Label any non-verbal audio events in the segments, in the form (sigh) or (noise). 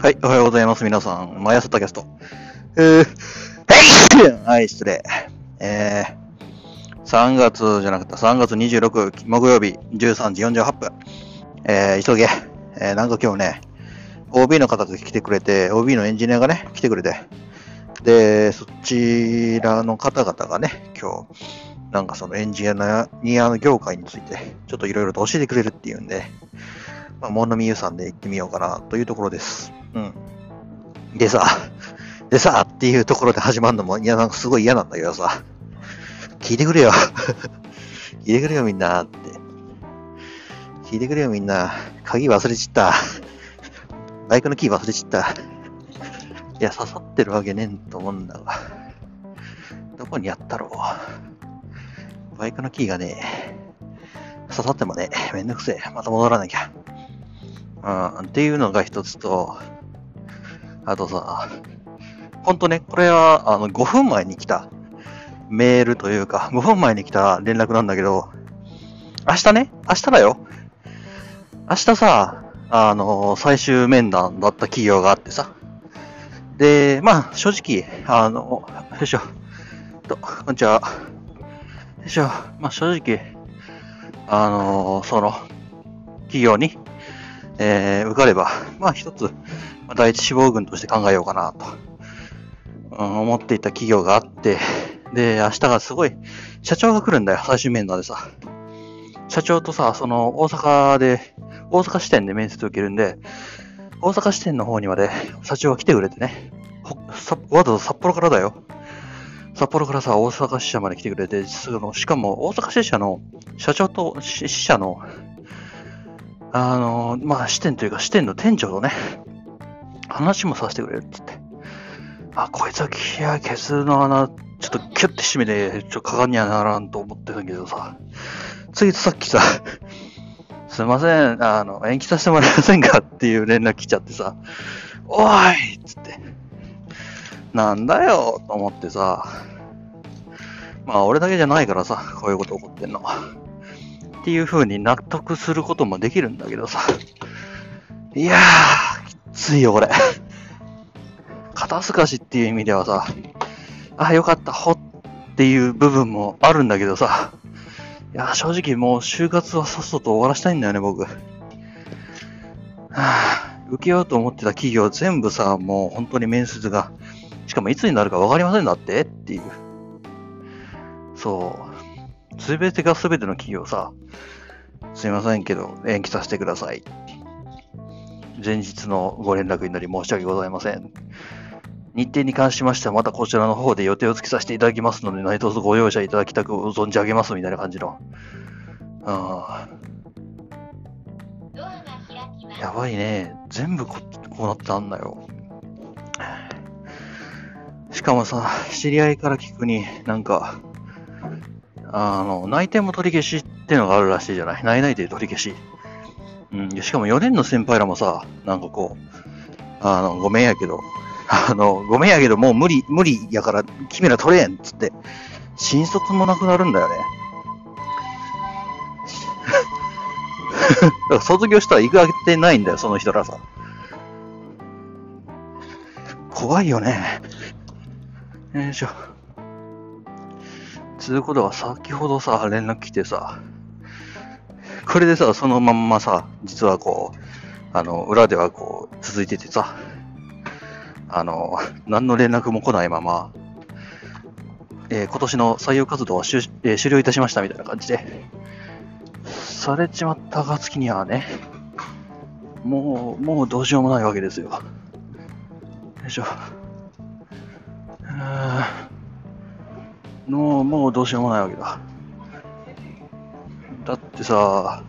はい、おはようございます、皆さん。毎朝タキャスト。えー、はい、失礼。えー、3月じゃなくて、3月26木曜日13時48分。えー、急げ。えー、なんか今日ね、OB の方が来てくれて、OB のエンジニアがね、来てくれて、で、そちらの方々がね、今日、なんかそのエンジニアの業界について、ちょっといろいろと教えてくれるっていうんで、まあ、モノミユさんで行ってみようかなというところです。うん。でさ、(laughs) でさ、っていうところで始まるのも、いや、なんかすごい嫌なんだけどさ、聞いてくれよ。(laughs) 聞いてくれよみんなって。聞いてくれよみんな。鍵忘れちった。バイクのキー忘れちった。いや、刺さってるわけねえんと思うんだが。どこにやったろう。バイクのキーがね、刺さってもね、めんどくせえ。また戻らなきゃ。うん、っていうのが一つと、あとさ、ほんとね、これは、あの、5分前に来たメールというか、(laughs) 5分前に来た連絡なんだけど、明日ね、明日だよ。明日さ、あの、最終面談だった企業があってさ。で、まあ、正直、あの、よいしょ。と、こんにちは。よいしょ。まあ、正直、あの、その、企業に、えー、受かれば、まあ一つ、まあ、第一志望群として考えようかなと、うん、思っていた企業があって、で、明日がすごい、社長が来るんだよ、最終面談でさ。社長とさ、その、大阪で、大阪支店で面接受けるんで、大阪支店の方にまで社長が来てくれてね、わざわざ札幌からだよ。札幌からさ、大阪支社まで来てくれて、そのしかも大阪支社の社長と支社のあの、まあ、支店というか、支店の店長とね、話もさせてくれるって言って。あ、こいつは気合ケツの穴、ちょっとキュッて締めて、ちょっとかかんにはならんと思ってたけどさ、次とさっきさ、(laughs) すいません、あの、延期させてもらえませんかっていう連絡来ちゃってさ、おいっつって、なんだよと思ってさ、まあ、俺だけじゃないからさ、こういうこと起こってんの。っていう風に納得することもできるんだけどさ。いやー、きついよ、これ。肩透かしっていう意味ではさ、あ、よかった、ほっていう部分もあるんだけどさ。いや、正直もう就活はさっさと終わらしたいんだよね、僕。はぁ、受けようと思ってた企業全部さ、もう本当に面接が、しかもいつになるか分かりませんだってっていう。そうう。すべてがすべての企業さ、すいませんけど、延期させてください。前日のご連絡になり申し訳ございません。日程に関しましては、またこちらの方で予定を付けさせていただきますので、何卒ご容赦いただきたく存じ上げますみたいな感じの。ああ。やばいね。全部ここうなってあんなよ。しかもさ、知り合いから聞くに、なんか、あの、内定も取り消しってのがあるらしいじゃない？内内定取り消し。うん、しかも4年の先輩らもさ、なんかこう、あの、ごめんやけど、あの、ごめんやけど、もう無理、無理やから、君ら取れんっつって、新卒もなくなるんだよね。だから卒業したら行くわけないんだよ、その人らさ。怖いよね。よいしょ。つうことは先ほどさ、連絡来てさ、これでさ、そのまんまさ、実はこう、あの、裏ではこう、続いててさ、あの、何の連絡も来ないまま、えー今年の採用活動は終,、えー終了いたしましたみたいな感じで、されちまった暁にはね、もう、もうどうしようもないわけですよ。よいしょ。ーもう、もうどうしようもないわけだ。だってさ、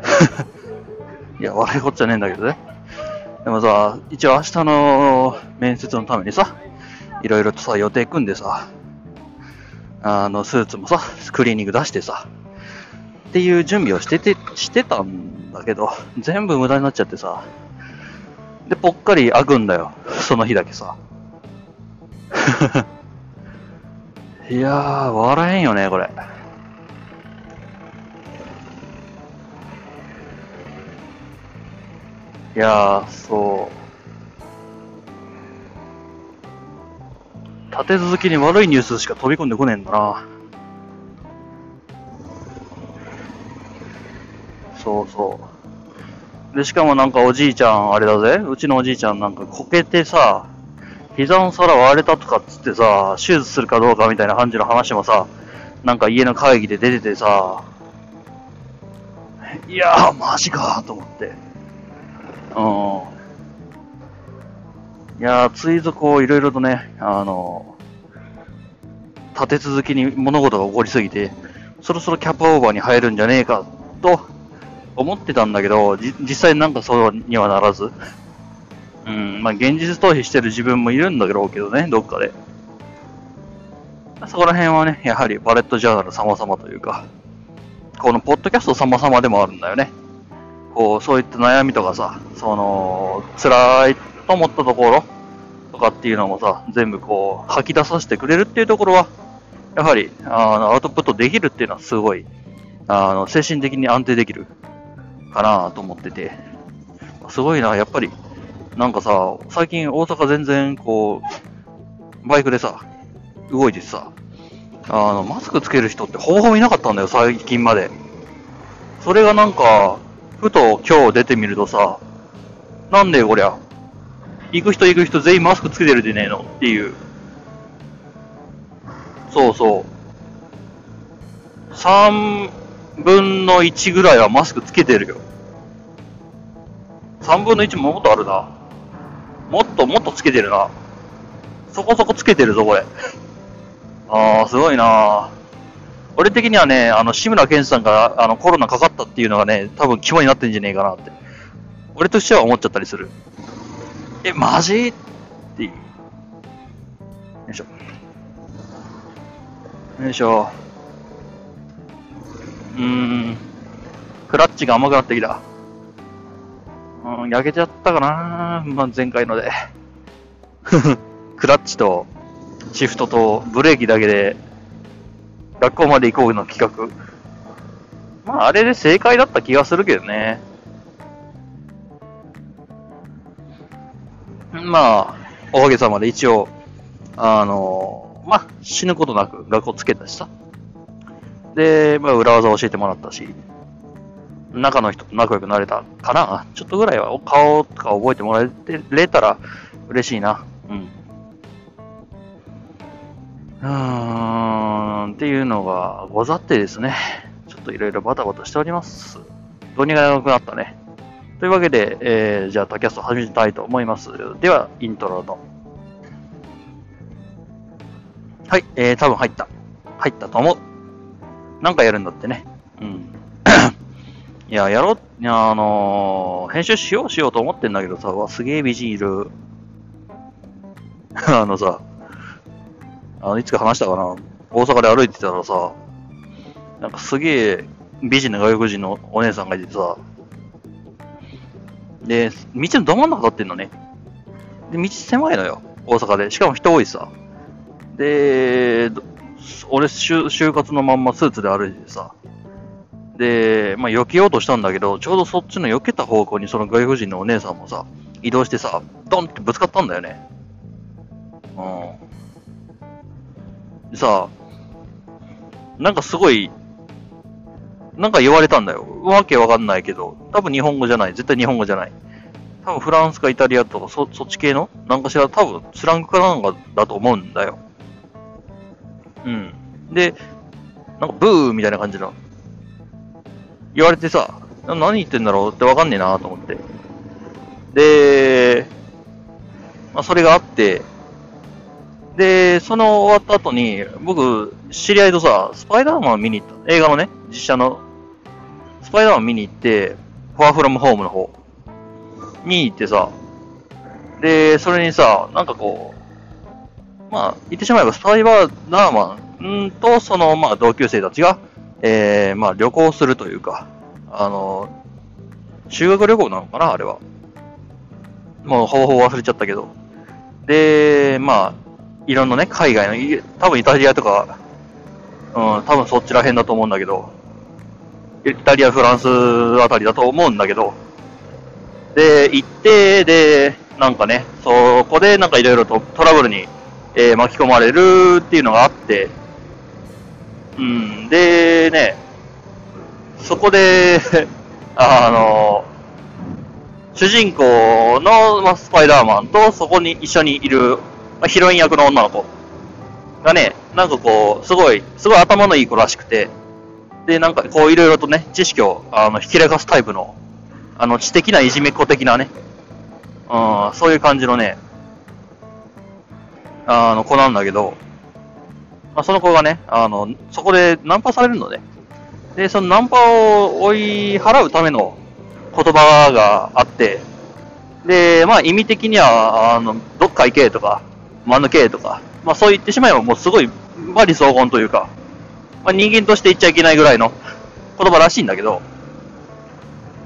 (laughs) いや、笑いこっちゃねえんだけどね。でもさ、一応明日の面接のためにさ、いろいろとさ、予定組んでさ、あの、スーツもさ、クリーニング出してさ、っていう準備をしてて、してたんだけど、全部無駄になっちゃってさ、で、ぽっかり開くんだよ。その日だけさ。(laughs) いや笑えんよね、これ。いやそう。立て続けに悪いニュースしか飛び込んでこねえんだな。そうそう。で、しかもなんかおじいちゃん、あれだぜ。うちのおじいちゃんなんかこけてさ、膝の皿割れたとかっつってさ、手術するかどうかみたいな感じの話もさ、なんか家の会議で出ててさ、いやー、マジかーと思って。うん。いやー、ついぞこう、いろいろとね、あの、立て続けに物事が起こりすぎて、そろそろキャップオーバーに入るんじゃねえか、と思ってたんだけど、実際なんかそうにはならず。うん、まあ現実逃避してる自分もいるんだろうけどね、どっかで。そこら辺はね、やはりバレットジャーナル様々というか、このポッドキャスト様々でもあるんだよね。こう、そういった悩みとかさ、その、辛いと思ったところとかっていうのもさ、全部こう、吐き出させてくれるっていうところは、やはり、あの、アウトプットできるっていうのはすごい、あの、精神的に安定できるかなと思ってて、すごいな、やっぱり、なんかさ、最近大阪全然こう、バイクでさ、動いてさ、あの、マスクつける人ってほぼほぼいなかったんだよ、最近まで。それがなんか、ふと今日出てみるとさ、なんでこりゃ、行く人行く人全員マスクつけてるでねえの？っていう。そうそう。3分の1ぐらいはマスクつけてるよ。3分の1ももっとあるな。ともっとつけてるな。そこそこつけてるぞ、これ。(laughs) ああ、すごいな俺的にはね、あの、志村けんさんがあのコロナかかったっていうのがね、多分肝になってんじゃねえかなって。俺としては思っちゃったりする。え、マジ？っていう。よいしょ。よいしょ。うーん。クラッチが甘くなってきた。うん、焼けちゃったかなまあ、前回ので。(laughs) クラッチとシフトとブレーキだけで学校まで行こうの企画。まあ、あれで正解だった気がするけどね。まあ、おかげさまで一応、あの、まあ、死ぬことなく学校つけたしさ。で、まあ、裏技教えてもらったし、中の人と仲良くなれたかな？ちょっとぐらいは顔とか覚えてもらえれたら嬉しいな。うん。うーん、っていうのがござってですね、ちょっといろいろバタバタしております。どうにがなくなったね。というわけで、えー、じゃあ、タキャスト始めたいと思います。では、イントロの。はい、えー、多分入った。入ったと思う。なんかやるんだってね。うん。いや、やろう、いや、あのー、編集しようしようと思ってんだけどさ、わ、すげえ美人いる。(laughs) あのさ、あの、いつか話したかな？大阪で歩いてたらさ、なんかすげえ美人な外国人のお姉さんがいてさ、で、道のど真ん中立ってんのね。で、道狭いのよ。大阪で。しかも人多いさ。で、俺就、活のまんまスーツで歩いててさ。で、まあ、避けようとしたんだけど、ちょうどそっちの避けた方向にその外国人のお姉さんもさ、移動してさ、ドンってぶつかったんだよね。うん。でさ、なんかすごい、なんか言われたんだよ。わけわかんないけど、多分日本語じゃない。絶対日本語じゃない。多分フランスかイタリアとかそそっち系の？なんかしら多分スラングかなんかだと思うんだよ。うん。で、なんかブーみたいな感じの。言われてさ、何言ってんだろうってわかんねえなと思って。で、まあそれがあって、で、その終わった後に、僕、知り合いとさ、スパイダーマン見に行った。映画のね、実写の、スパイダーマン見に行って、ファーフラムホームの方、見に行ってさ、で、それにさ、なんかこう、まあ、言ってしまえば、スパイダーマンと、その、まあ、同級生たちが、えー、まあ、旅行するというか、あの、修学旅行なのかな、あれは。もう、ほぼほぼ忘れちゃったけど。で、まあ、いろんなね、海外の、多分イタリアとか、うん、多分そっちら辺だと思うんだけど、イタリア、フランスあたりだと思うんだけど、で、行って、で、なんかね、そこでなんかいろいろとトラブルにえー、巻き込まれるっていうのがあって、うん、でね、そこで (laughs) あの、主人公の、まあ、スパイダーマンとそこに一緒にいる、まあ、ヒロイン役の女の子がね、なんかこう、すごい、すごい頭のいい子らしくて、で、なんかこういろいろとね、知識をあの引き出すタイプの、あの知的ないじめっ子的なね、うん、そういう感じのね、あの子なんだけど、まあ、その子がね、あの、そこでナンパされるので、で、そのナンパを追い払うための言葉があって、で、まあ意味的には、あの、どっか行けとか、間抜けとか、まあそう言ってしまえばもうすごい、まり荘言というか、まあ人間として言っちゃいけないぐらいの言葉らしいんだけど、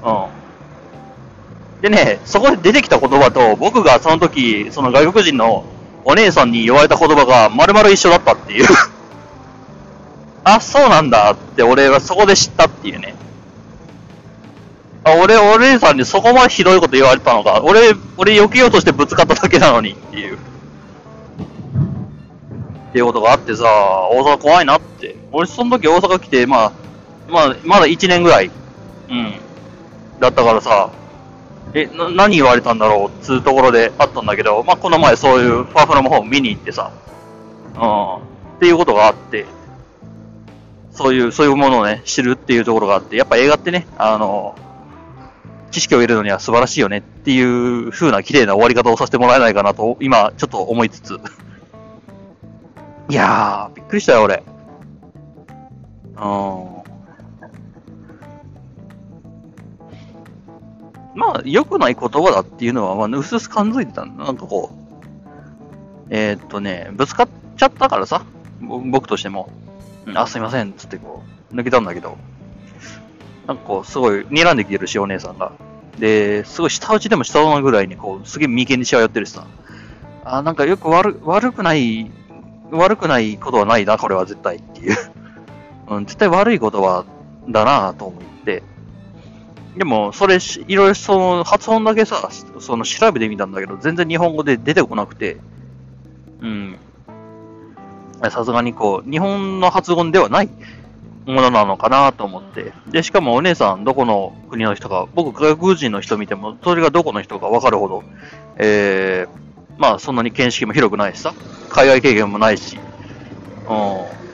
うん。でね、そこで出てきた言葉と、僕がその時、その外国人のお姉さんに言われた言葉が丸々一緒だったっていう (laughs) あ、そうなんだって俺はそこで知ったっていうね。あ、俺、お姉さんにそこまでひどいこと言われたのか。俺、俺避けようとしてぶつかっただけなのにっていう。っていうことがあってさ、大阪怖いなって。俺その時大阪来て、まあ、まあ、まだ1年ぐらい、うん、だったからさ、え、な、何言われたんだろう？つうところであったんだけど、まあ、この前そういうファーフラムホーム見に行ってさ、うん、っていうことがあって、そういう、そういうものをね、知るっていうところがあって、やっぱ映画ってね、あの、知識を得るのには素晴らしいよねっていう風な綺麗な終わり方をさせてもらえないかなと、今、ちょっと思いつつ。いやー、びっくりしたよ、俺。うん。まあ、良くない言葉だっていうのは、まあ、うすうす感づいてたんだ。なんかこう、えー、っとね、ぶつかっちゃったからさ、僕としても、あ、すいません、つってこう、抜けたんだけど、なんかこう、すごい、睨んできてるし、お姉さんが。で、すごい下打ちでも下なぐらいに、こう、すげえ眉間にしわ寄ってるしさ。あ、なんかよく悪、悪くない、悪くないことはないな、これは絶対っていう。うん、絶対悪いことは、だなと思って。でも、それ、いろいろその発音だけさ、その調べてみたんだけど、全然日本語で出てこなくて、うん。さすがにこう、日本の発音ではないものなのかなと思って。で、しかもお姉さん、どこの国の人か、僕、外国人の人見ても、それがどこの人かわかるほど、えー、まあ、そんなに見識も広くないしさ、海外経験もないし、うん。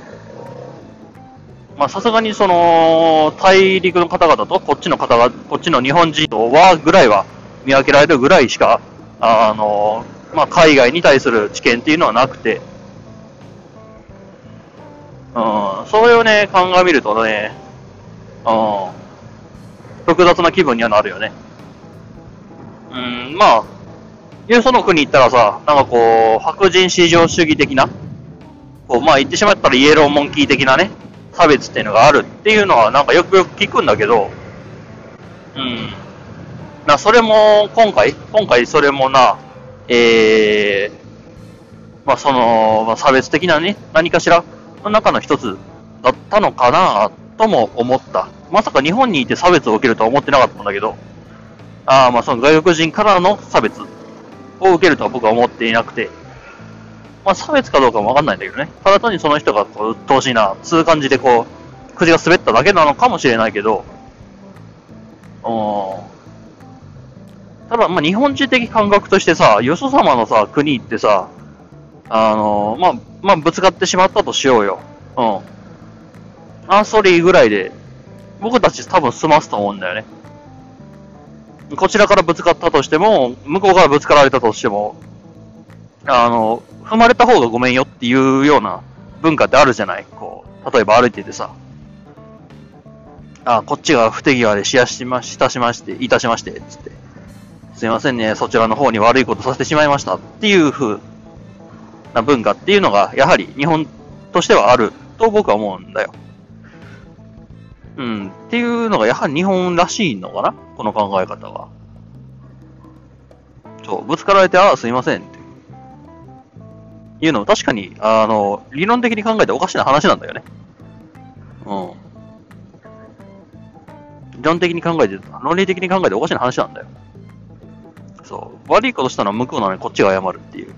まあ、さすがにその、大陸の方々とこっちの方が、こっちの日本人とはぐらいは見分けられるぐらいしか、あの、まあ、海外に対する知見っていうのはなくて、うん、それをね、鑑みるとね、うん、複雑な気分にはなるよね。うん、まあ、よその国行ったらさ、なんかこう、白人至上主義的な、こう、まあ言ってしまったらイエローモンキー的なね、差別っていうのがあるっていうのはなんかよくよく聞くんだけど、うん。な、それも今回、今回それもな、ええー、まあその、まあ、差別的なね、何かしらの中の一つだったのかなとも思った。まさか日本にいて差別を受けるとは思ってなかったんだけど、ああ、まあその外国人からの差別を受けるとは僕は思っていなくて、まあ、差別かどうかもわかんないんだけどね。ただ単にその人がこう、鬱陶しいな、つう感じでこう、口が滑っただけなのかもしれないけど、うん。ただ、まあ、日本人的感覚としてさ、よそ様のさ、国ってさ、あのー、まあ、まあ、ぶつかってしまったとしようよ。うん。アンソリーぐらいで、僕たち多分済ますと思うんだよね。こちらからぶつかったとしても、向こうからぶつかられたとしても、あの、踏まれた方がごめんよっていうような文化ってあるじゃない？こう、例えば歩いててさ、あ、こっちが不手際でしやしま、したしまして、いたしまして、つって。すいませんね、そちらの方に悪いことさせてしまいましたっていう風な文化っていうのが、やはり日本としてはあると僕は思うんだよ。うん。っていうのが、やはり日本らしいのかな？この考え方は。そう、ぶつかられて、ああ、すいませんって。いうのも確かに、あの、理論的に考えておかしな話なんだよね。うん。理論的に考えて、論理的に考えておかしな話なんだよ。そう。悪いことしたのは向こうなのにこっちが謝るっていう。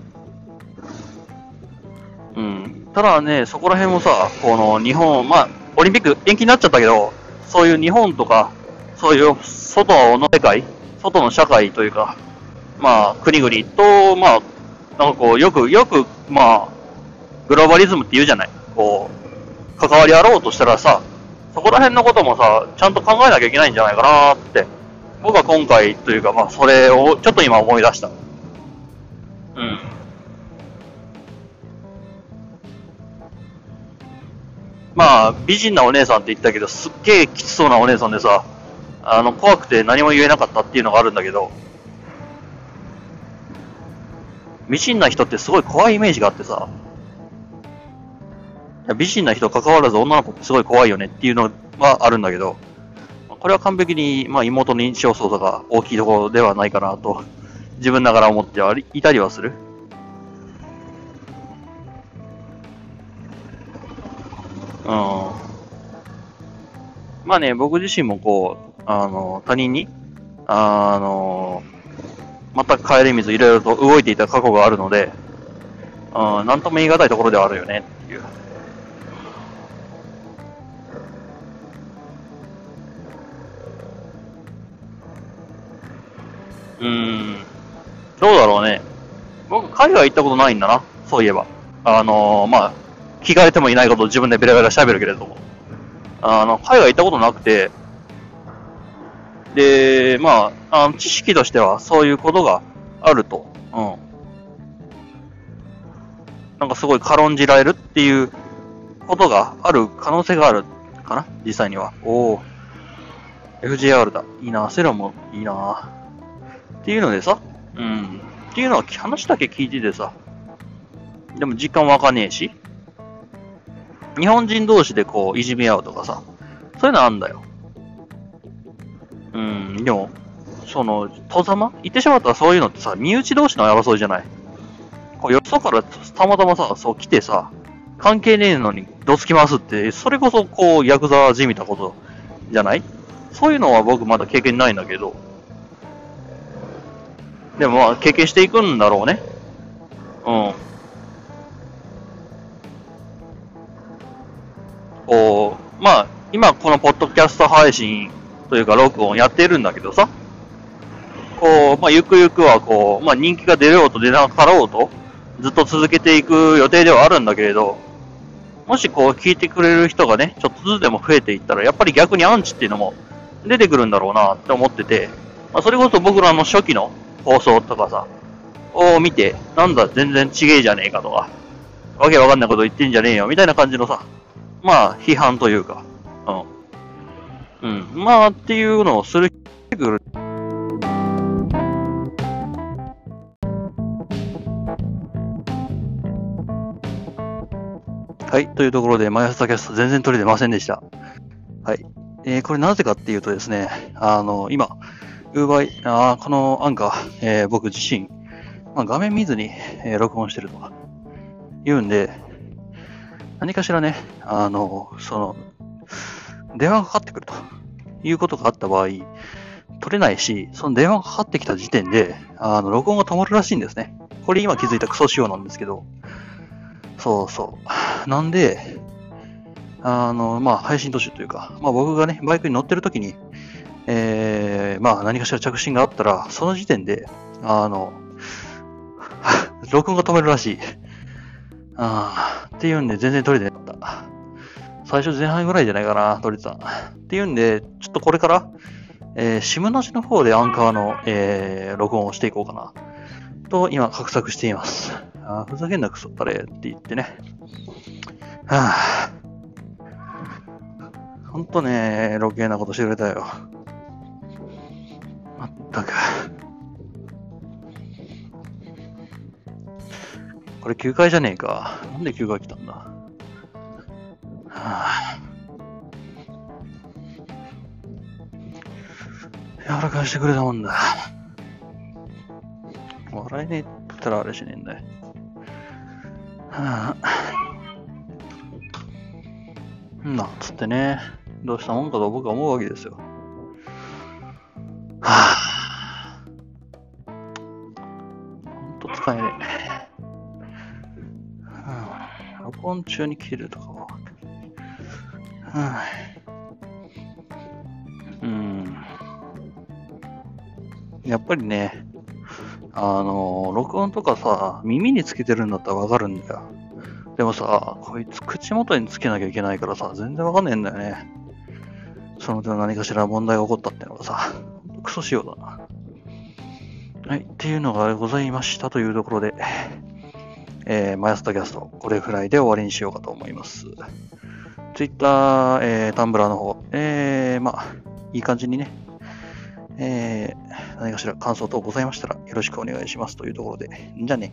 うんただね、そこら辺もさ、この日本、まあ、オリンピック延期になっちゃったけど、そういう日本とか、そういう外の世界、外の社会というか、まあ、国々と、まあ、なんかこう、よく、よく、まあ、グローバリズムって言うじゃない。こう、関わりあろうとしたらさ、そこら辺のこともさ、ちゃんと考えなきゃいけないんじゃないかなって、僕は今回というか、まあ、それをちょっと今思い出した。うん。まあ、美人なお姉さんって言ったけど、すっげえきつそうなお姉さんでさ、あの、怖くて何も言えなかったっていうのがあるんだけど、美人な人ってすごい怖いイメージがあってさ、美人な人関わらず女の子ってすごい怖いよねっていうのはあるんだけど、これは完璧に、まあ、妹の認知症操作が大きいところではないかなと、自分ながら思ってはいたりはする。うん。まあね、僕自身もこう、あの、他人に、あの、全く帰り水いろいろと動いていた過去があるので、うん、なんとも言い難いところではあるよねっていう。うん、どうだろうね。僕、海外行ったことないんだな、そういえば。あのー、まあ、聞かれてもいないことを自分でベラベラ喋るけれども。あの、海外行ったことなくて、で、まあ、あの知識としてはそういうことがあると。うん。なんかすごい軽んじられるっていうことがある可能性があるかな実際には。おお。FJR だ。いいな。セロもいいな。っていうのでさ。うん。っていうのは話だけ聞いててさ。でも実感わかねえし。日本人同士でこう、いじめ合うとかさ。そういうのあんだよ。でも、その、戸様言ってしまったらそういうのってさ、身内同士の争いじゃない？こう、よそからたまたまさ、そう来てさ、関係ねえのにどつきますって、それこそこう、ヤクザじみたことじゃない？そういうのは僕まだ経験ないんだけど、でもまあ、経験していくんだろうね。うん。こう、まあ、今このポッドキャスト配信というか録音やってるんだけどさ、こう、まあ、ゆくゆくはこう、まあ、人気が出ようと出なかろうと、ずっと続けていく予定ではあるんだけれど、もしこう聞いてくれる人がね、ちょっとずつでも増えていったら、やっぱり逆にアンチっていうのも出てくるんだろうなって思ってて、まあ、それこそ僕らの初期の放送とかさ、を見て、なんだ全然ちげえじゃねえかとか、わけわかんないこと言ってんじゃねえよみたいな感じのさ、まあ批判というか、うん。うん。まあ、っていうのをする。はい。というところで、毎朝キャスト全然取れてませんでした。はい。えー、これなぜかっていうとですね、あの、今、ウーバー、あこのアンカー、えー、僕自身、まあ、画面見ずに、えー、録音してるとか、言うんで、何かしらね、あの、その、電話がかかってくるということがあった場合、取れないし、その電話がかかってきた時点で、あの、録音が止まるらしいんですね。これ今気づいたクソ仕様なんですけど、そうそう。なんで、あの、まあ、配信途中というか、まあ僕がね、バイクに乗ってる時に、えー、まあ何かしら着信があったら、その時点で、あの、録音が止めるらしい。ああ、っていうんで全然取れてなかった。最初前半ぐらいじゃないかな、取れてた。っていうんで、ちょっとこれから、えー、シムなしの方でアンカーの、えー、録音をしていこうかな。と、今、画策しています。あふざけんなクソったれって言ってね。はぁ、あ。ほんとね、余計なことしてくれたよ。まったく。これ9階じゃねえか。なんで9階来たんだ？はあ、柔らかしてくれたもんだ。笑えねえったらあれしねえんだよ。はあ。なんつってね、どうしたもんかと僕は思うわけですよ。はあ。ほんと使えねえ。はあ、録音中に切るとかは。うん。やっぱりね、あの、録音とかさ、耳につけてるんだったらわかるんだよ。でもさ、こいつ口元につけなきゃいけないからさ、全然わかんねえんだよね。その点何かしら問題が起こったってのがさ、クソ仕様だな。はい、っていうのがございましたというところで、えー、マヤスタキャスト、これくらいで終わりにしようかと思います。Twitter、えー、タンブラーの方、えー、まあ、いい感じにね、えー、何かしら感想等ございましたらよろしくお願いしますというところで、じゃあね。